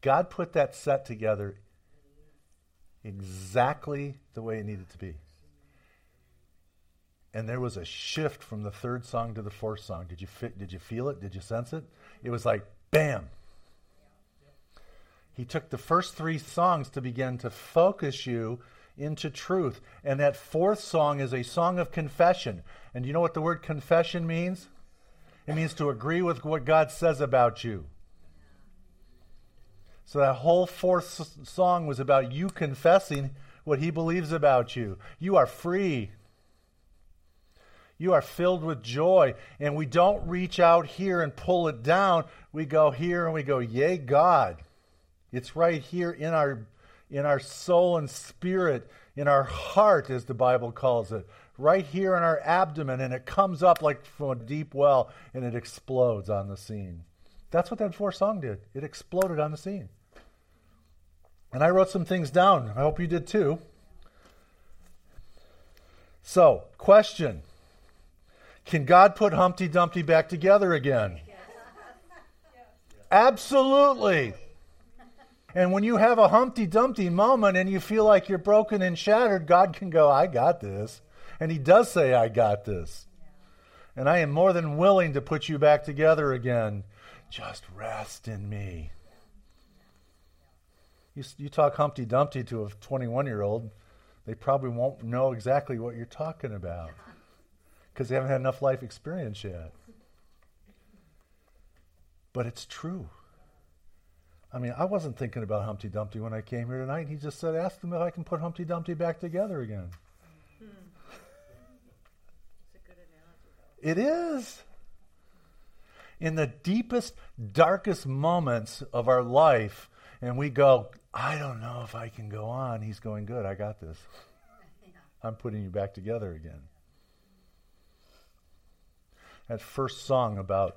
God put that set together exactly the way it needed to be. And there was a shift from the third song to the fourth song. Did you fit, did you feel it? Did you sense it? It was like bam. He took the first three songs to begin to focus you into truth. And that fourth song is a song of confession. And you know what the word confession means? It means to agree with what God says about you. So that whole fourth song was about you confessing what he believes about you. You are free. You are filled with joy. And we don't reach out here and pull it down. We go here and we go, Yay, God. It's right here in our in our soul and spirit, in our heart, as the Bible calls it, right here in our abdomen, and it comes up like from a deep well and it explodes on the scene. That's what that fourth song did. It exploded on the scene. And I wrote some things down. I hope you did too. So, question Can God put Humpty Dumpty back together again? Absolutely. And when you have a Humpty Dumpty moment and you feel like you're broken and shattered, God can go, I got this. And He does say, I got this. And I am more than willing to put you back together again. Just rest in me. You, you talk Humpty Dumpty to a 21 year old, they probably won't know exactly what you're talking about because they haven't had enough life experience yet. But it's true. I mean, I wasn't thinking about Humpty Dumpty when I came here tonight. He just said, Ask him if I can put Humpty Dumpty back together again. It is. In the deepest, darkest moments of our life, and we go, I don't know if I can go on. He's going, Good, I got this. I'm putting you back together again. That first song about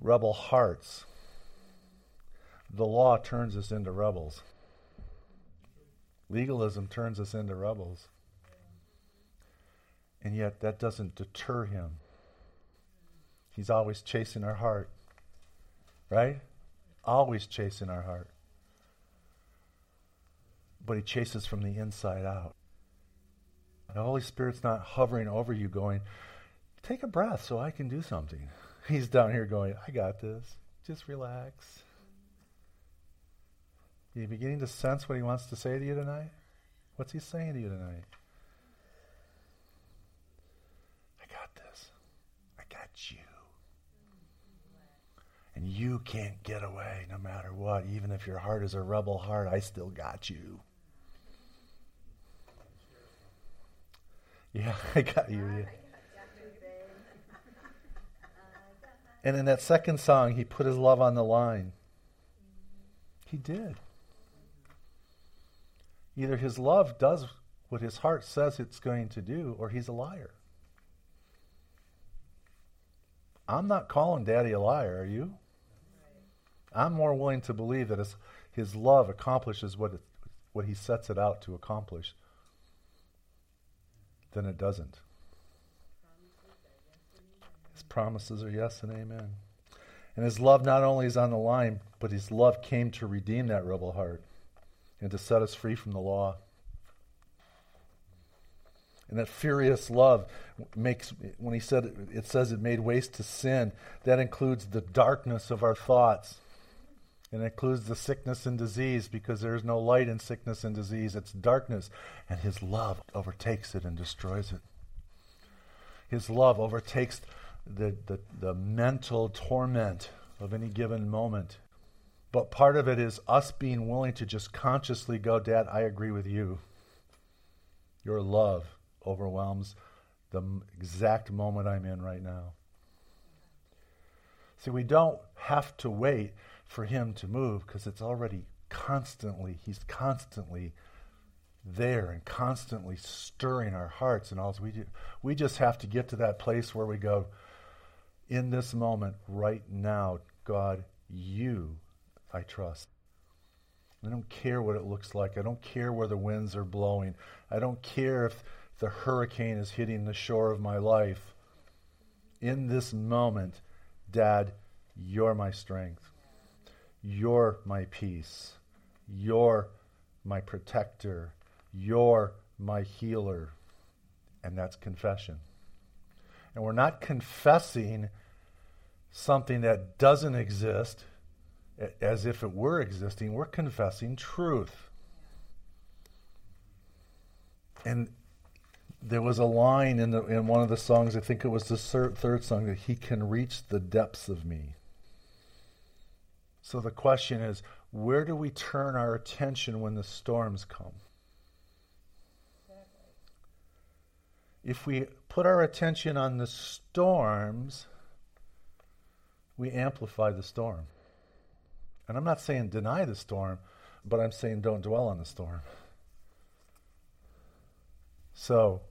rebel hearts. The law turns us into rebels. Legalism turns us into rebels. And yet, that doesn't deter him. He's always chasing our heart. Right? Always chasing our heart but he chases from the inside out. The Holy Spirit's not hovering over you going, take a breath so I can do something. He's down here going, I got this. Just relax. Are you beginning to sense what he wants to say to you tonight? What's he saying to you tonight? I got this. I got you. And you can't get away no matter what. Even if your heart is a rebel heart, I still got you. Yeah, I got you. Yeah. And in that second song, he put his love on the line. He did. Either his love does what his heart says it's going to do, or he's a liar. I'm not calling daddy a liar, are you? I'm more willing to believe that his, his love accomplishes what, it, what he sets it out to accomplish than it doesn't. His promises are yes and amen. And his love not only is on the line, but his love came to redeem that rebel heart and to set us free from the law. And that furious love makes, when he said, it says it made waste to sin, that includes the darkness of our thoughts and includes the sickness and disease because there is no light in sickness and disease. It's darkness. And his love overtakes it and destroys it. His love overtakes the, the, the mental torment of any given moment. But part of it is us being willing to just consciously go, Dad, I agree with you. Your love overwhelms the exact moment I'm in right now. See, we don't have to wait for him to move because it's already constantly, he's constantly there and constantly stirring our hearts and all we do. We just have to get to that place where we go, in this moment, right now, God, you I trust. I don't care what it looks like. I don't care where the winds are blowing. I don't care if the hurricane is hitting the shore of my life. In this moment, Dad, you're my strength. You're my peace. You're my protector. You're my healer. And that's confession. And we're not confessing something that doesn't exist as if it were existing. We're confessing truth. And there was a line in, the, in one of the songs, I think it was the third song, that he can reach the depths of me. So the question is where do we turn our attention when the storms come? If we put our attention on the storms, we amplify the storm. And I'm not saying deny the storm, but I'm saying don't dwell on the storm. So,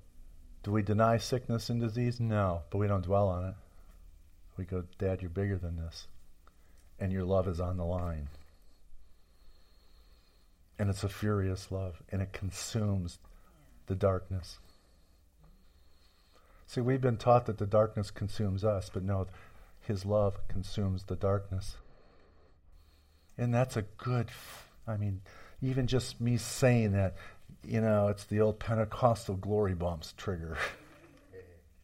do we deny sickness and disease? No, but we don't dwell on it. We go, Dad, you're bigger than this. And your love is on the line. And it's a furious love, and it consumes the darkness. See, we've been taught that the darkness consumes us, but no, His love consumes the darkness. And that's a good, I mean, even just me saying that you know, it's the old Pentecostal glory bumps trigger.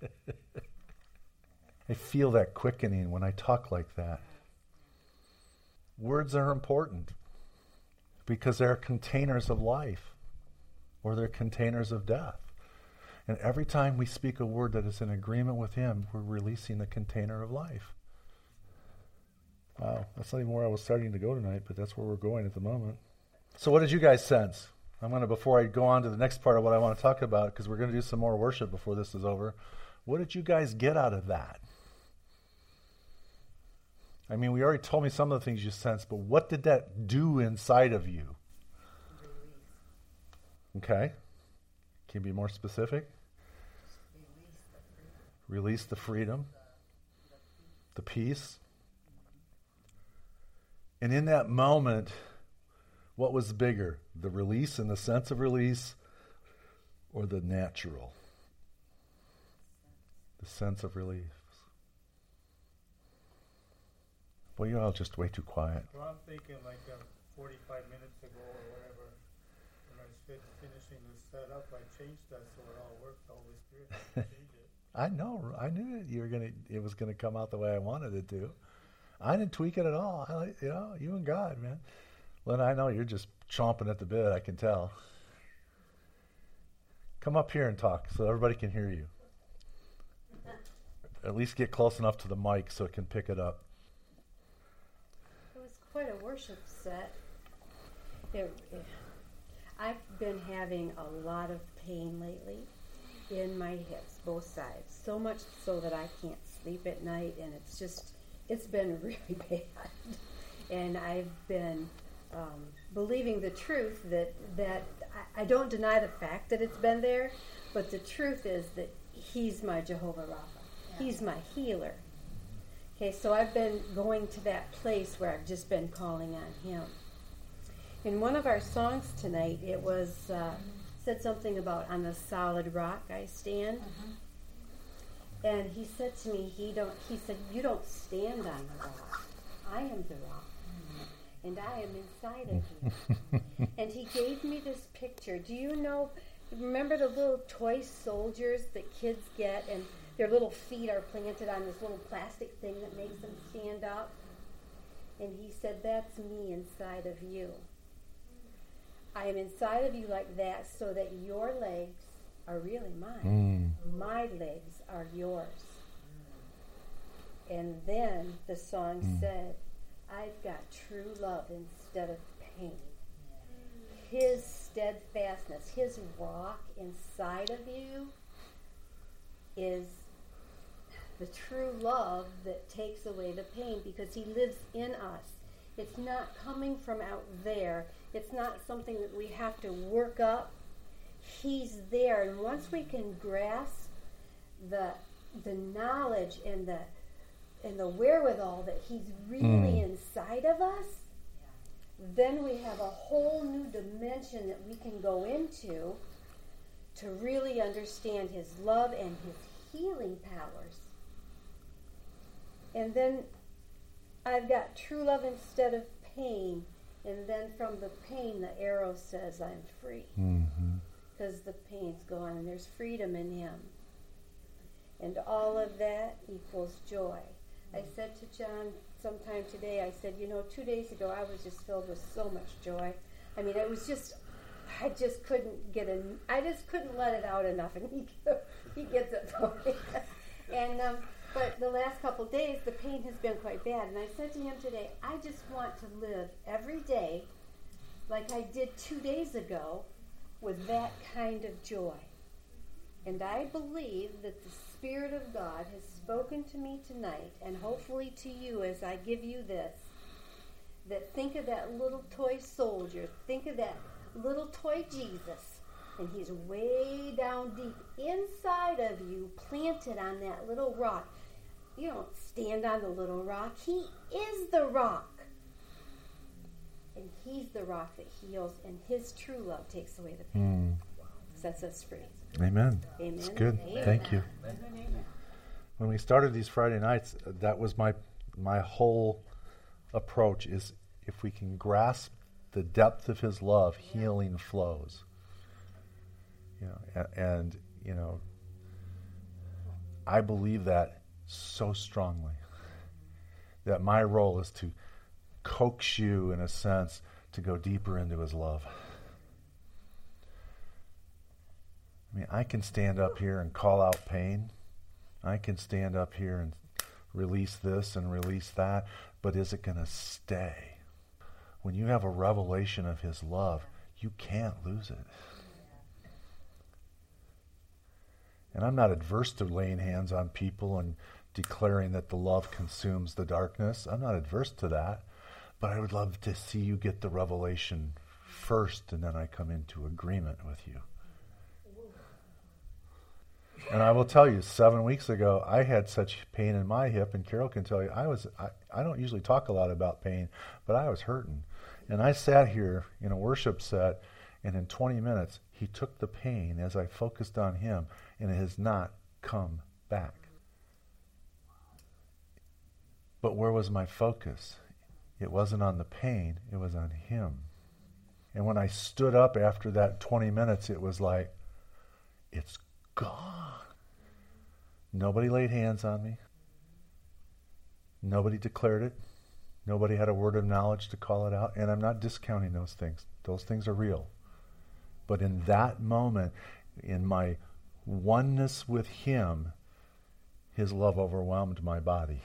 I feel that quickening when I talk like that. Words are important because they're containers of life or they're containers of death. And every time we speak a word that is in agreement with Him, we're releasing the container of life. Wow, that's not even where I was starting to go tonight, but that's where we're going at the moment. So, what did you guys sense? I'm going to, before I go on to the next part of what I want to talk about, because we're going to do some more worship before this is over, what did you guys get out of that? I mean, we already told me some of the things you sensed, but what did that do inside of you? Okay. Can you be more specific? Release the freedom, the peace. And in that moment, what was bigger, the release and the sense of release, or the natural? The sense of relief. Well, you're all just way too quiet. Well, I'm thinking like uh, 45 minutes ago or whatever, when I was finishing the setup, I changed that so it all worked. The Holy Spirit changed it. I know. I knew it. you were gonna. It was gonna come out the way I wanted it to. I didn't tweak it at all. I, you know, you and God, man. Lynn, I know you're just chomping at the bit, I can tell. Come up here and talk so everybody can hear you. At least get close enough to the mic so it can pick it up. It quite a worship set. It, it, I've been having a lot of pain lately in my hips, both sides. So much so that I can't sleep at night, and it's just, it's been really bad. And I've been um, believing the truth that that I, I, don't deny the fact that it's been there, but the truth is that He's my Jehovah Rapha. Yeah. He's my healer. Okay, so I've been going to that place where I've just been calling on Him. In one of our songs tonight, it was uh, said something about on the solid rock I stand. Mm-hmm. And he said to me, he don't. He said, "You don't stand on the rock. I am the rock." and I am inside of you. and he gave me this picture. Do you know? Remember the little toy soldiers that kids get, and their little feet are planted on this little plastic thing that makes them stand up? And he said, That's me inside of you. I am inside of you like that so that your legs are really mine. Mm. My legs are yours. And then the song mm. said, I've got true love instead of pain. His steadfastness, His rock inside of you is the true love that takes away the pain because He lives in us. It's not coming from out there, it's not something that we have to work up. He's there. And once we can grasp the, the knowledge and the and the wherewithal that He's really mm. inside of us, then we have a whole new dimension that we can go into to really understand His love and His healing powers. And then I've got true love instead of pain, and then from the pain, the arrow says, I'm free. Mm-hmm. Because the pain's gone, and there's freedom in Him. And all of that equals joy. I said to John sometime today, I said, you know, two days ago I was just filled with so much joy. I mean, it was just, I just couldn't get in, I just couldn't let it out enough, and he, he gets it for me. and, um, but the last couple days, the pain has been quite bad. And I said to him today, I just want to live every day like I did two days ago with that kind of joy. And I believe that the Spirit of God has spoken to me tonight, and hopefully to you as I give you this. That think of that little toy soldier, think of that little toy Jesus, and he's way down deep inside of you, planted on that little rock. You don't stand on the little rock, he is the rock. And he's the rock that heals, and his true love takes away the pain, Mm. sets us free. Amen. Amen. It's good. Amen. Thank you. When we started these Friday nights, that was my my whole approach is if we can grasp the depth of his love, healing flows. You know, and, and you know, I believe that so strongly. That my role is to coax you, in a sense, to go deeper into his love. I mean, I can stand up here and call out pain. I can stand up here and release this and release that, but is it going to stay? When you have a revelation of His love, you can't lose it. And I'm not adverse to laying hands on people and declaring that the love consumes the darkness. I'm not adverse to that. But I would love to see you get the revelation first, and then I come into agreement with you. And I will tell you, seven weeks ago, I had such pain in my hip, and Carol can tell you, I was, I, I don't usually talk a lot about pain, but I was hurting. And I sat here in a worship set, and in 20 minutes, he took the pain as I focused on him, and it has not come back. But where was my focus? It wasn't on the pain, it was on him. And when I stood up after that 20 minutes, it was like, it's gone. Nobody laid hands on me. Nobody declared it. Nobody had a word of knowledge to call it out. And I'm not discounting those things, those things are real. But in that moment, in my oneness with Him, His love overwhelmed my body.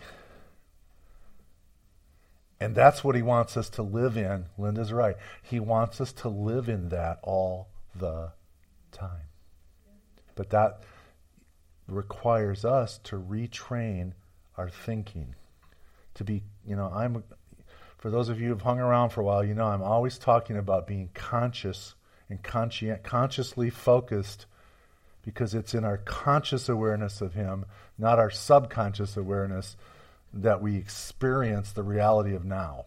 And that's what He wants us to live in. Linda's right. He wants us to live in that all the time. But that requires us to retrain our thinking. To be, you know, I'm, for those of you who've hung around for a while, you know, I'm always talking about being conscious and conscient, consciously focused because it's in our conscious awareness of Him, not our subconscious awareness, that we experience the reality of now.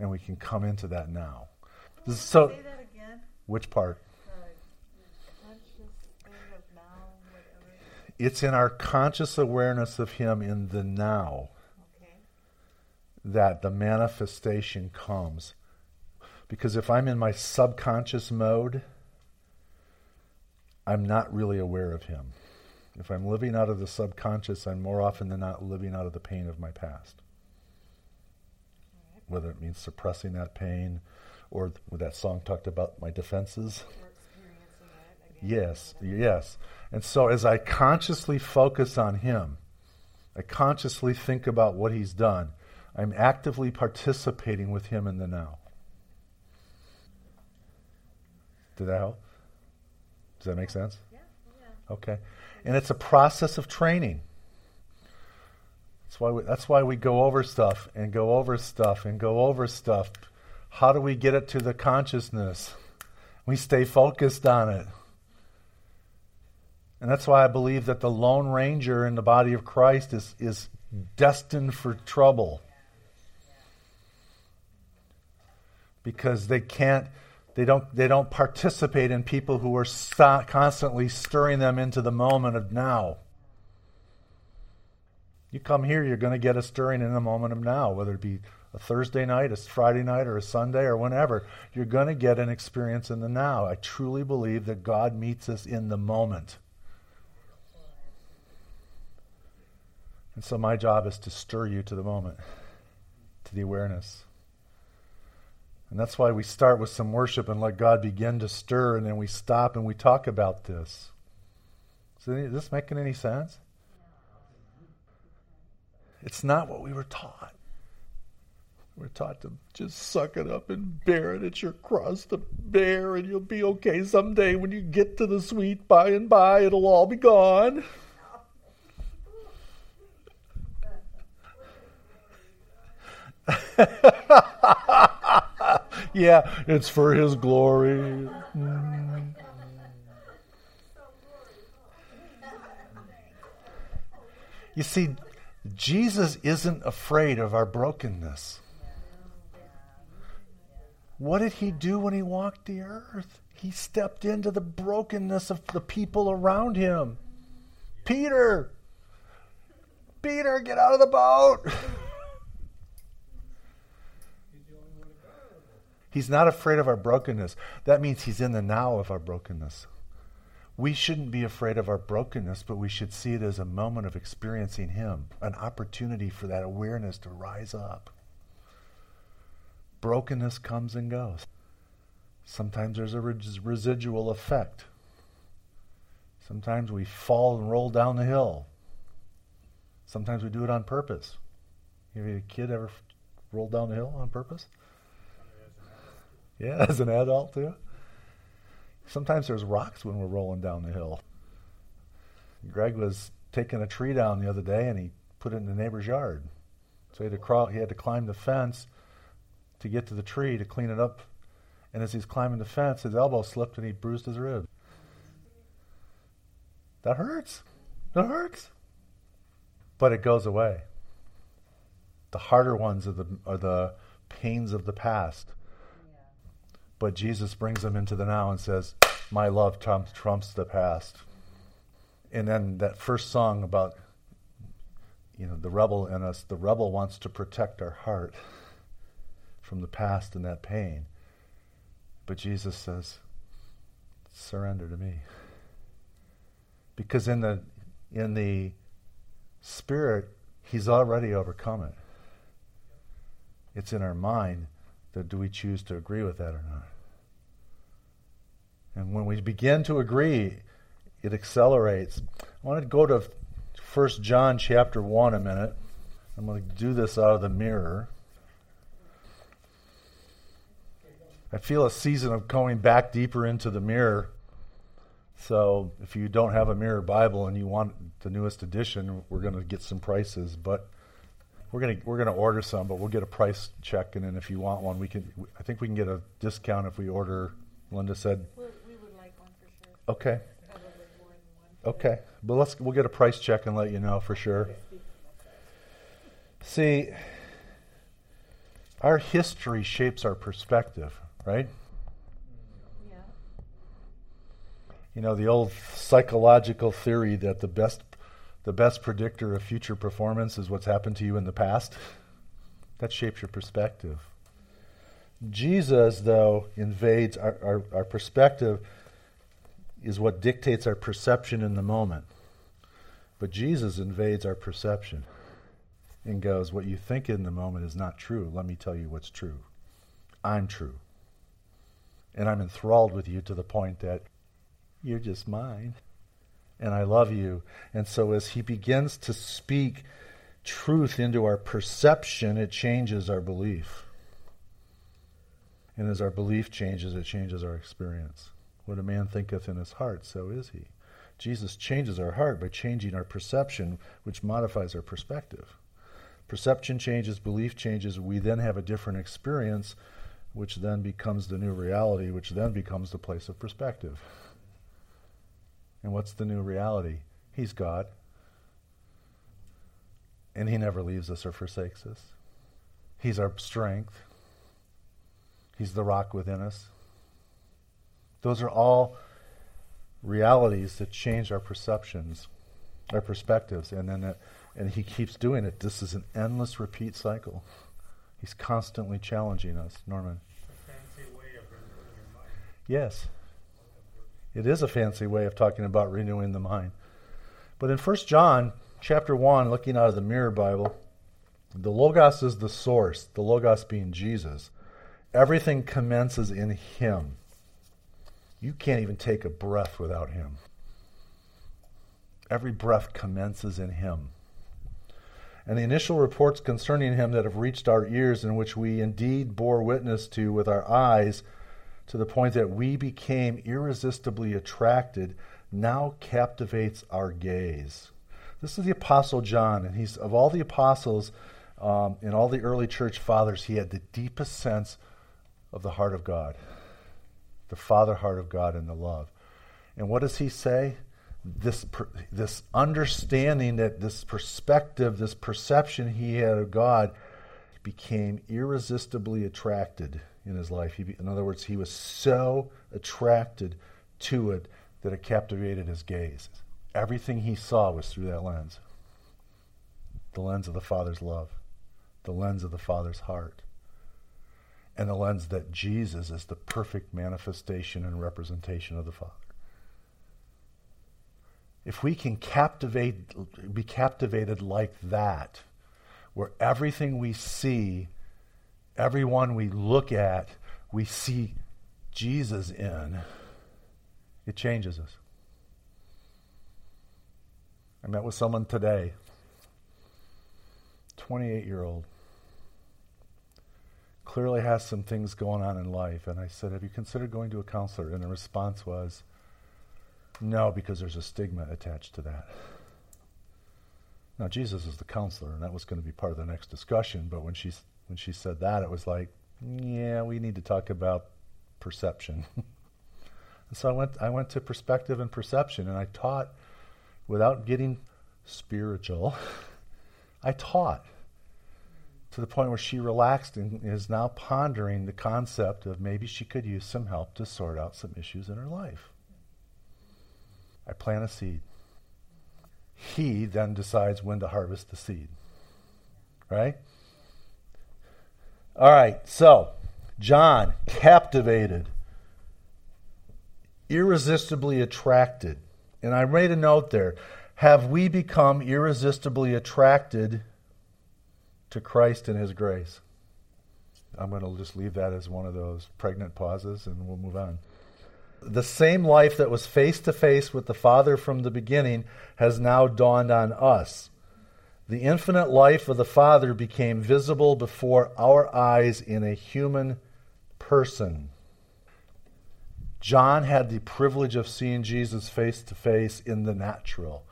And we can come into that now. So, Say that again. which part? The conscious thing of now. It's in our conscious awareness of Him in the now Okay. that the manifestation comes. Because if I'm in my subconscious mode, I'm not really aware of Him. If I'm living out of the subconscious, I'm more often than not living out of the pain of my past. Whether it means suppressing that pain, or th- that song talked about my defenses. Yes, yes. And so as I consciously focus on Him, I consciously think about what He's done, I'm actively participating with Him in the now. Did that help? Does that make sense? Yeah. Yeah. Okay. And it's a process of training. That's why we, that's why we go over stuff and go over stuff and go over stuff. How do we get it to the consciousness? We stay focused on it. And that's why I believe that the Lone Ranger in the body of Christ is, is destined for trouble. Because they can't they don't they don't participate in people who are sto- constantly stirring them into the moment of now. You come here, you're going to get a stirring in the moment of now, whether it be a Thursday night, a Friday night, or a Sunday, or whenever, you're going to get an experience in the now. I truly believe that God meets us in the moment. And so my job is to stir you to the moment, to the awareness. And that's why we start with some worship and let God begin to stir, and then we stop and we talk about this. Is this making any sense? It's not what we were taught. We're taught to just suck it up and bear it. It's your cross to bear, and you'll be okay someday. When you get to the sweet by and by, it'll all be gone. yeah, it's for His glory. You see, Jesus isn't afraid of our brokenness. What did he do when he walked the earth? He stepped into the brokenness of the people around him. Peter, Peter, get out of the boat. He's not afraid of our brokenness. That means he's in the now of our brokenness. We shouldn't be afraid of our brokenness, but we should see it as a moment of experiencing Him, an opportunity for that awareness to rise up. Brokenness comes and goes. Sometimes there's a res- residual effect. Sometimes we fall and roll down the hill. Sometimes we do it on purpose. Have a kid ever rolled down the hill on purpose? Yeah, as an adult too. Sometimes there's rocks when we're rolling down the hill. Greg was taking a tree down the other day and he put it in the neighbor's yard. So he had to crawl, he had to climb the fence to get to the tree to clean it up. And as he's climbing the fence, his elbow slipped and he bruised his rib. That hurts. That hurts. But it goes away. The harder ones are the, are the pains of the past. But Jesus brings them into the now and says, My love trumps, trumps the past. And then that first song about, you know, the rebel in us, the rebel wants to protect our heart from the past and that pain. But Jesus says, Surrender to me. Because in the in the spirit, he's already overcome it. It's in our mind that do we choose to agree with that or not? And when we begin to agree, it accelerates. I want to go to 1 John chapter 1 a minute. I'm going to do this out of the mirror. I feel a season of going back deeper into the mirror. So if you don't have a mirror Bible and you want the newest edition, we're going to get some prices. But we're gonna we're gonna order some, but we'll get a price check, and then if you want one, we can. I think we can get a discount if we order. Linda said. We, we would like one for sure. Okay. Probably more than one. Okay, but let's we'll get a price check and let you know for sure. See, our history shapes our perspective, right? Yeah. You know the old psychological theory that the best the best predictor of future performance is what's happened to you in the past. That shapes your perspective. Jesus, though, invades our, our, our, perspective, is what dictates our perception in the moment. But Jesus invades our perception and goes, What you think in the moment is not true. Let me tell you what's true. I'm true. And I'm enthralled with you to the point that you're just mine and I love you. And so as he begins to speak truth into our perception, it changes our belief. And as our belief changes, it changes our experience. What a man thinketh in his heart, so is he. Jesus changes our heart by changing our perception, which modifies our perspective. Perception changes, belief changes, we then have a different experience, which then becomes the new reality, which then becomes the place of perspective. And what's the new reality? He's God. And He never leaves us or forsakes us. He's our strength. He's the rock within us. Those are all realities that change our perceptions, our perspectives, and then it, and he keeps doing it. This is an endless repeat cycle. He's constantly challenging us, Norman. A fancy way of your mind. Yes. It is a fancy way of talking about renewing the mind. But in 1 John chapter 1, looking out of the Mirror Bible, the Logos is the source, the Logos being Jesus. Everything commences in Him. You can't even take a breath without Him. Every breath commences in Him. And the initial reports concerning Him that have reached our ears, in which we indeed bore witness to with our eyes, to the point that we became irresistibly attracted, now captivates our gaze. This is the Apostle John, and he's of all the apostles um, and all the early church fathers, he had the deepest sense of the heart of God, the Father heart of God and the love. And what does he say? This, this understanding that this perspective, this perception he had of God became irresistibly attracted in his life. He, in other words, he was so attracted to it that it captivated his gaze. Everything he saw was through that lens the lens of the Father's love, the lens of the Father's heart, and the lens that Jesus is the perfect manifestation and representation of the Father. If we can captivate, be captivated like that, where everything we see everyone we look at, we see Jesus in, it changes us. I met with someone today, 28 year old, clearly has some things going on in life. And I said, Have you considered going to a counselor? And the response was, No, because there's a stigma attached to that. Now, Jesus is the counselor, and that was going to be part of the next discussion. But when she, when she said that, it was like, yeah, we need to talk about perception. so I went, I went to perspective and perception, and I taught without getting spiritual. I taught to the point where she relaxed and is now pondering the concept of maybe she could use some help to sort out some issues in her life. I plant a seed he then decides when to harvest the seed. Right? All right, so John, captivated, irresistibly attracted. And I made a note there. Have we become irresistibly attracted to Christ and His grace? I'm going to just leave that as one of those pregnant pauses and we'll move on the same life that was face to face with the Father from the beginning has now dawned on us. The infinite life of the Father became visible before our eyes in a human person. John had the privilege of seeing Jesus face to face in the natural.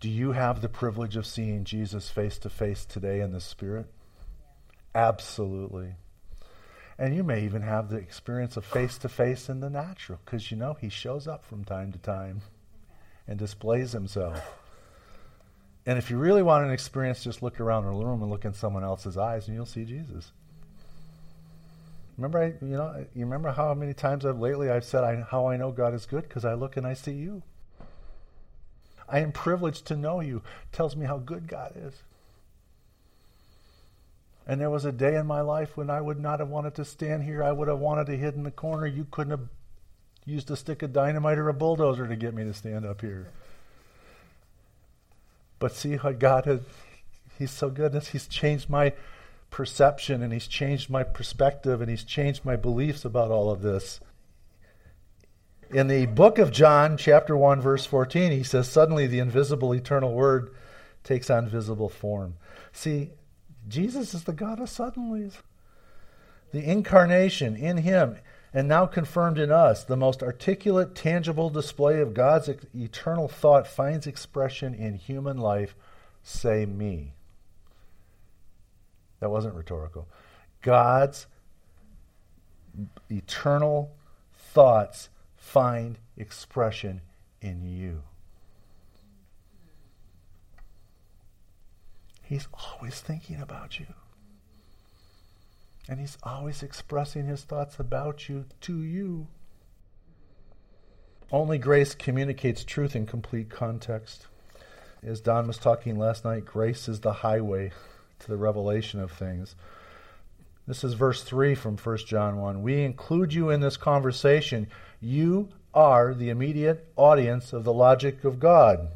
Do you have the privilege of seeing Jesus face to face today in the Spirit? Absolutely. And you may even have the experience of face to face in the natural because you know he shows up from time to time and displays himself. And if you really want an experience, just look around the room and look in someone else's eyes and you'll see Jesus. Remember, I, you know, you remember how many times I've lately I've said I, how I know God is good because I look and I see you. I am privileged to know you. Tells me how good God is. And there was a day in my life when I would not have wanted to stand here. I would have wanted to hid in the corner. You couldn't have used a stick of dynamite or a bulldozer to get me to stand up here. But see how God has, He's so good. He's changed my perception and He's changed my perspective and He's changed my beliefs about all of this. In the book of John, chapter 1, verse 14, he says, Suddenly the invisible eternal word takes on visible form. See, Jesus is the God of suddenlies. The incarnation in him and now confirmed in us, the most articulate, tangible display of God's eternal thought finds expression in human life. Say me. That wasn't rhetorical. God's eternal thoughts find expression in you. He's always thinking about you. And he's always expressing his thoughts about you to you. Only grace communicates truth in complete context. As Don was talking last night, grace is the highway to the revelation of things. This is verse 3 from 1 John 1. We include you in this conversation. You are the immediate audience of the logic of God.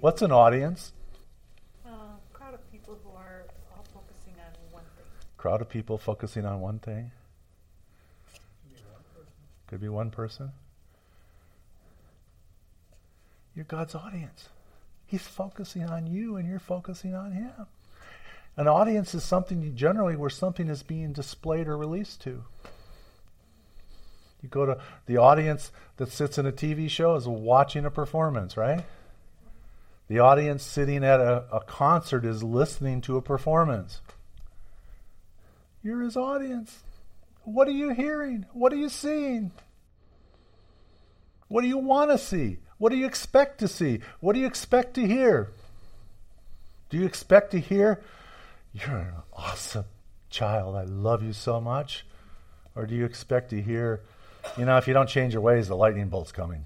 What's an audience? Uh, crowd of people who are all focusing on one thing. Crowd of people focusing on one thing. Could be one person. You're God's audience. He's focusing on you and you're focusing on him. An audience is something generally where something is being displayed or released to. You go to the audience that sits in a TV show is watching a performance, right? The audience sitting at a, a concert is listening to a performance. You're his audience. What are you hearing? What are you seeing? What do you want to see? What do you expect to see? What do you expect to hear? Do you expect to hear, You're an awesome child. I love you so much? Or do you expect to hear, You know, if you don't change your ways, the lightning bolt's coming?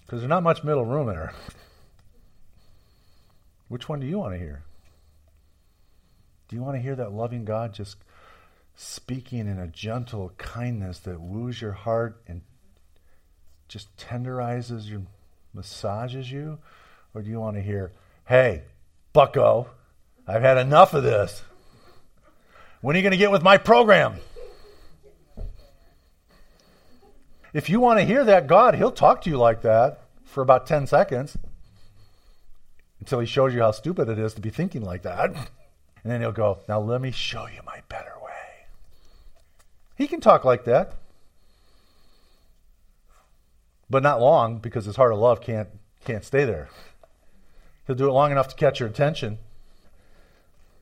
Because there's not much middle room in there. Which one do you want to hear? Do you want to hear that loving God just speaking in a gentle kindness that woos your heart and just tenderizes you, massages you? Or do you want to hear, hey, bucko, I've had enough of this. When are you going to get with my program? If you want to hear that God, He'll talk to you like that for about 10 seconds until He shows you how stupid it is to be thinking like that. And then He'll go, Now let me show you my better. He can talk like that. But not long because his heart of love can't can't stay there. He'll do it long enough to catch your attention.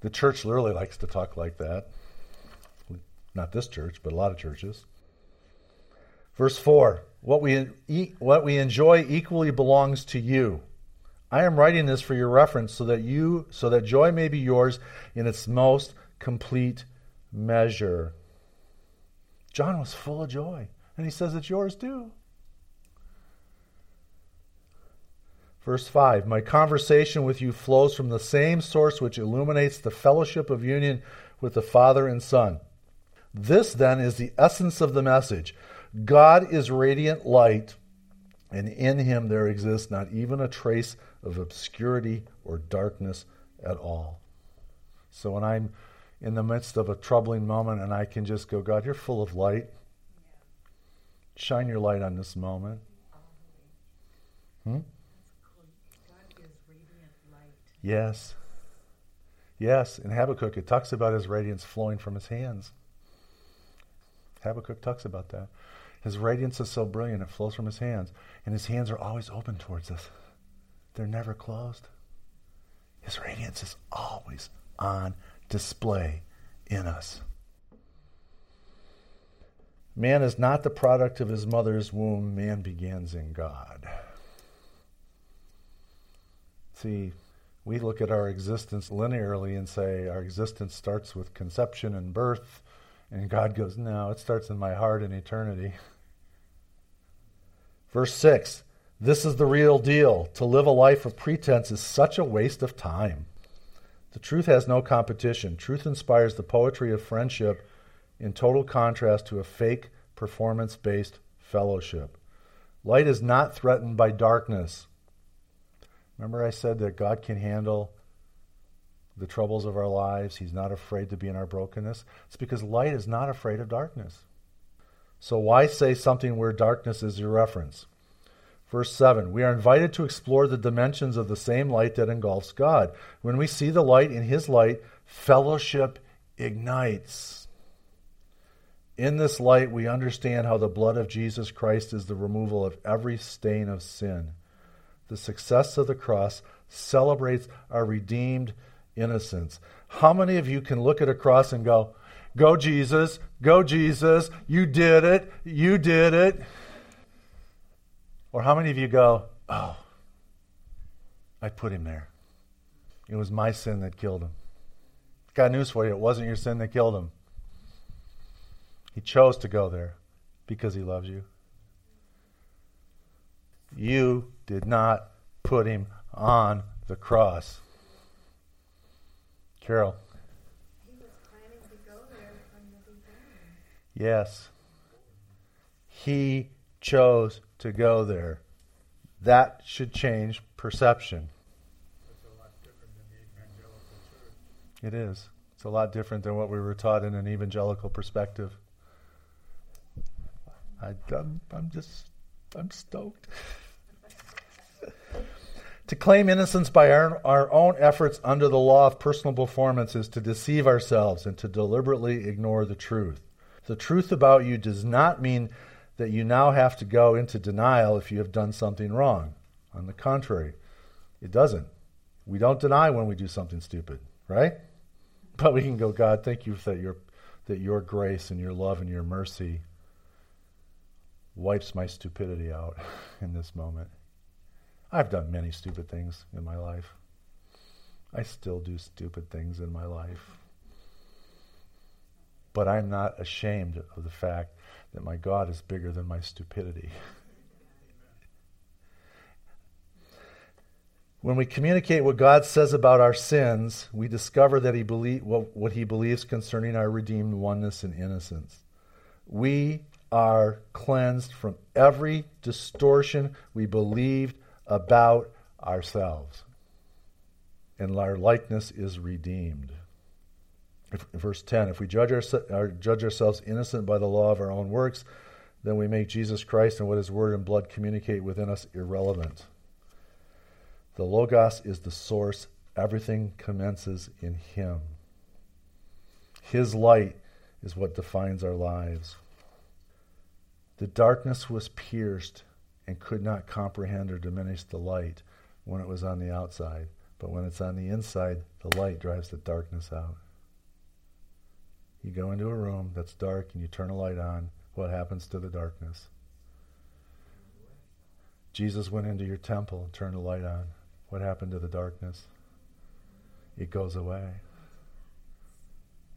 The church literally likes to talk like that. Not this church, but a lot of churches. Verse 4 what we, eat, what we enjoy equally belongs to you. I am writing this for your reference so that you so that joy may be yours in its most complete measure. John was full of joy, and he says it's yours too. Verse 5 My conversation with you flows from the same source which illuminates the fellowship of union with the Father and Son. This, then, is the essence of the message God is radiant light, and in him there exists not even a trace of obscurity or darkness at all. So when I'm in the midst of a troubling moment and I can just go, God, you're full of light. Shine your light on this moment. Hmm? Yes. Yes, in Habakkuk it talks about his radiance flowing from his hands. Habakkuk talks about that. His radiance is so brilliant, it flows from his hands. And his hands are always open towards us, they're never closed. His radiance is always on display in us. Man is not the product of his mother's womb, man begins in God. See, we look at our existence linearly and say our existence starts with conception and birth, and God goes, No, it starts in my heart in eternity. Verse 6 This is the real deal. To live a life of pretense is such a waste of time. The truth has no competition. Truth inspires the poetry of friendship in total contrast to a fake, performance based fellowship. Light is not threatened by darkness. Remember, I said that God can handle the troubles of our lives. He's not afraid to be in our brokenness. It's because light is not afraid of darkness. So, why say something where darkness is your reference? Verse 7 We are invited to explore the dimensions of the same light that engulfs God. When we see the light in His light, fellowship ignites. In this light, we understand how the blood of Jesus Christ is the removal of every stain of sin the success of the cross celebrates our redeemed innocence. How many of you can look at a cross and go, Go, Jesus, go, Jesus, you did it, you did it? Or how many of you go, oh, I put him there? It was my sin that killed him. Got news for you it wasn't your sin that killed him. He chose to go there because he loves you. You did not put him on the cross. Carol. He yes. He chose to go there. That should change perception. It is. It's a lot different than what we were taught in an evangelical perspective. I, I'm, I'm just, I'm stoked. to claim innocence by our, our own efforts under the law of personal performance is to deceive ourselves and to deliberately ignore the truth. The truth about you does not mean that you now have to go into denial if you have done something wrong. On the contrary, it doesn't. We don't deny when we do something stupid, right? But we can go, God, thank you that your that your grace and your love and your mercy wipes my stupidity out in this moment. I've done many stupid things in my life. I still do stupid things in my life. But I'm not ashamed of the fact that my God is bigger than my stupidity. When we communicate what God says about our sins, we discover that he believe, what, what he believes concerning our redeemed oneness and innocence. We are cleansed from every distortion we believed about ourselves. And our likeness is redeemed. If, verse 10 If we judge, our, our, judge ourselves innocent by the law of our own works, then we make Jesus Christ and what his word and blood communicate within us irrelevant. The Logos is the source. Everything commences in Him. His light is what defines our lives. The darkness was pierced and could not comprehend or diminish the light when it was on the outside. But when it's on the inside, the light drives the darkness out. You go into a room that's dark and you turn a light on, what happens to the darkness? Jesus went into your temple and turned a light on. What happened to the darkness? It goes away.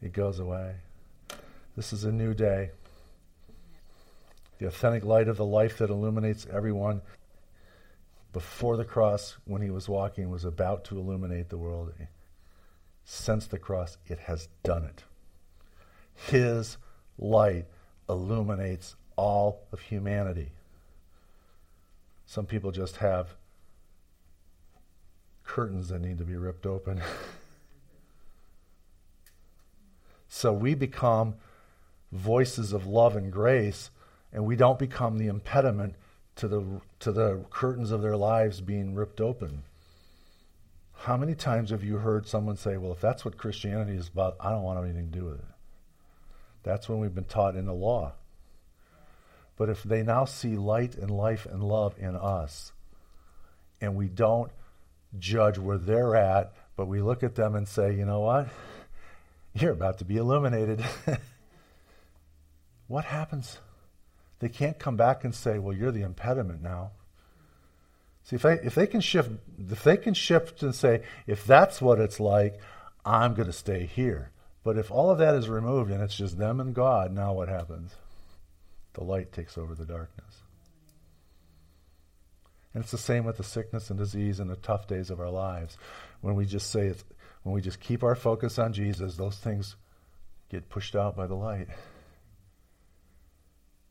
It goes away. This is a new day. The authentic light of the life that illuminates everyone before the cross, when he was walking, was about to illuminate the world. Since the cross, it has done it. His light illuminates all of humanity. Some people just have curtains that need to be ripped open. so we become voices of love and grace, and we don't become the impediment to the, to the curtains of their lives being ripped open. How many times have you heard someone say, Well, if that's what Christianity is about, I don't want anything to do with it? That's when we've been taught in the law. But if they now see light and life and love in us, and we don't judge where they're at, but we look at them and say, you know what? You're about to be illuminated. what happens? They can't come back and say, well, you're the impediment now. See, if they, if they can shift, if they can shift and say, if that's what it's like, I'm going to stay here. But if all of that is removed and it's just them and God, now what happens? The light takes over the darkness. And it's the same with the sickness and disease and the tough days of our lives. When we just say it's, when we just keep our focus on Jesus, those things get pushed out by the light.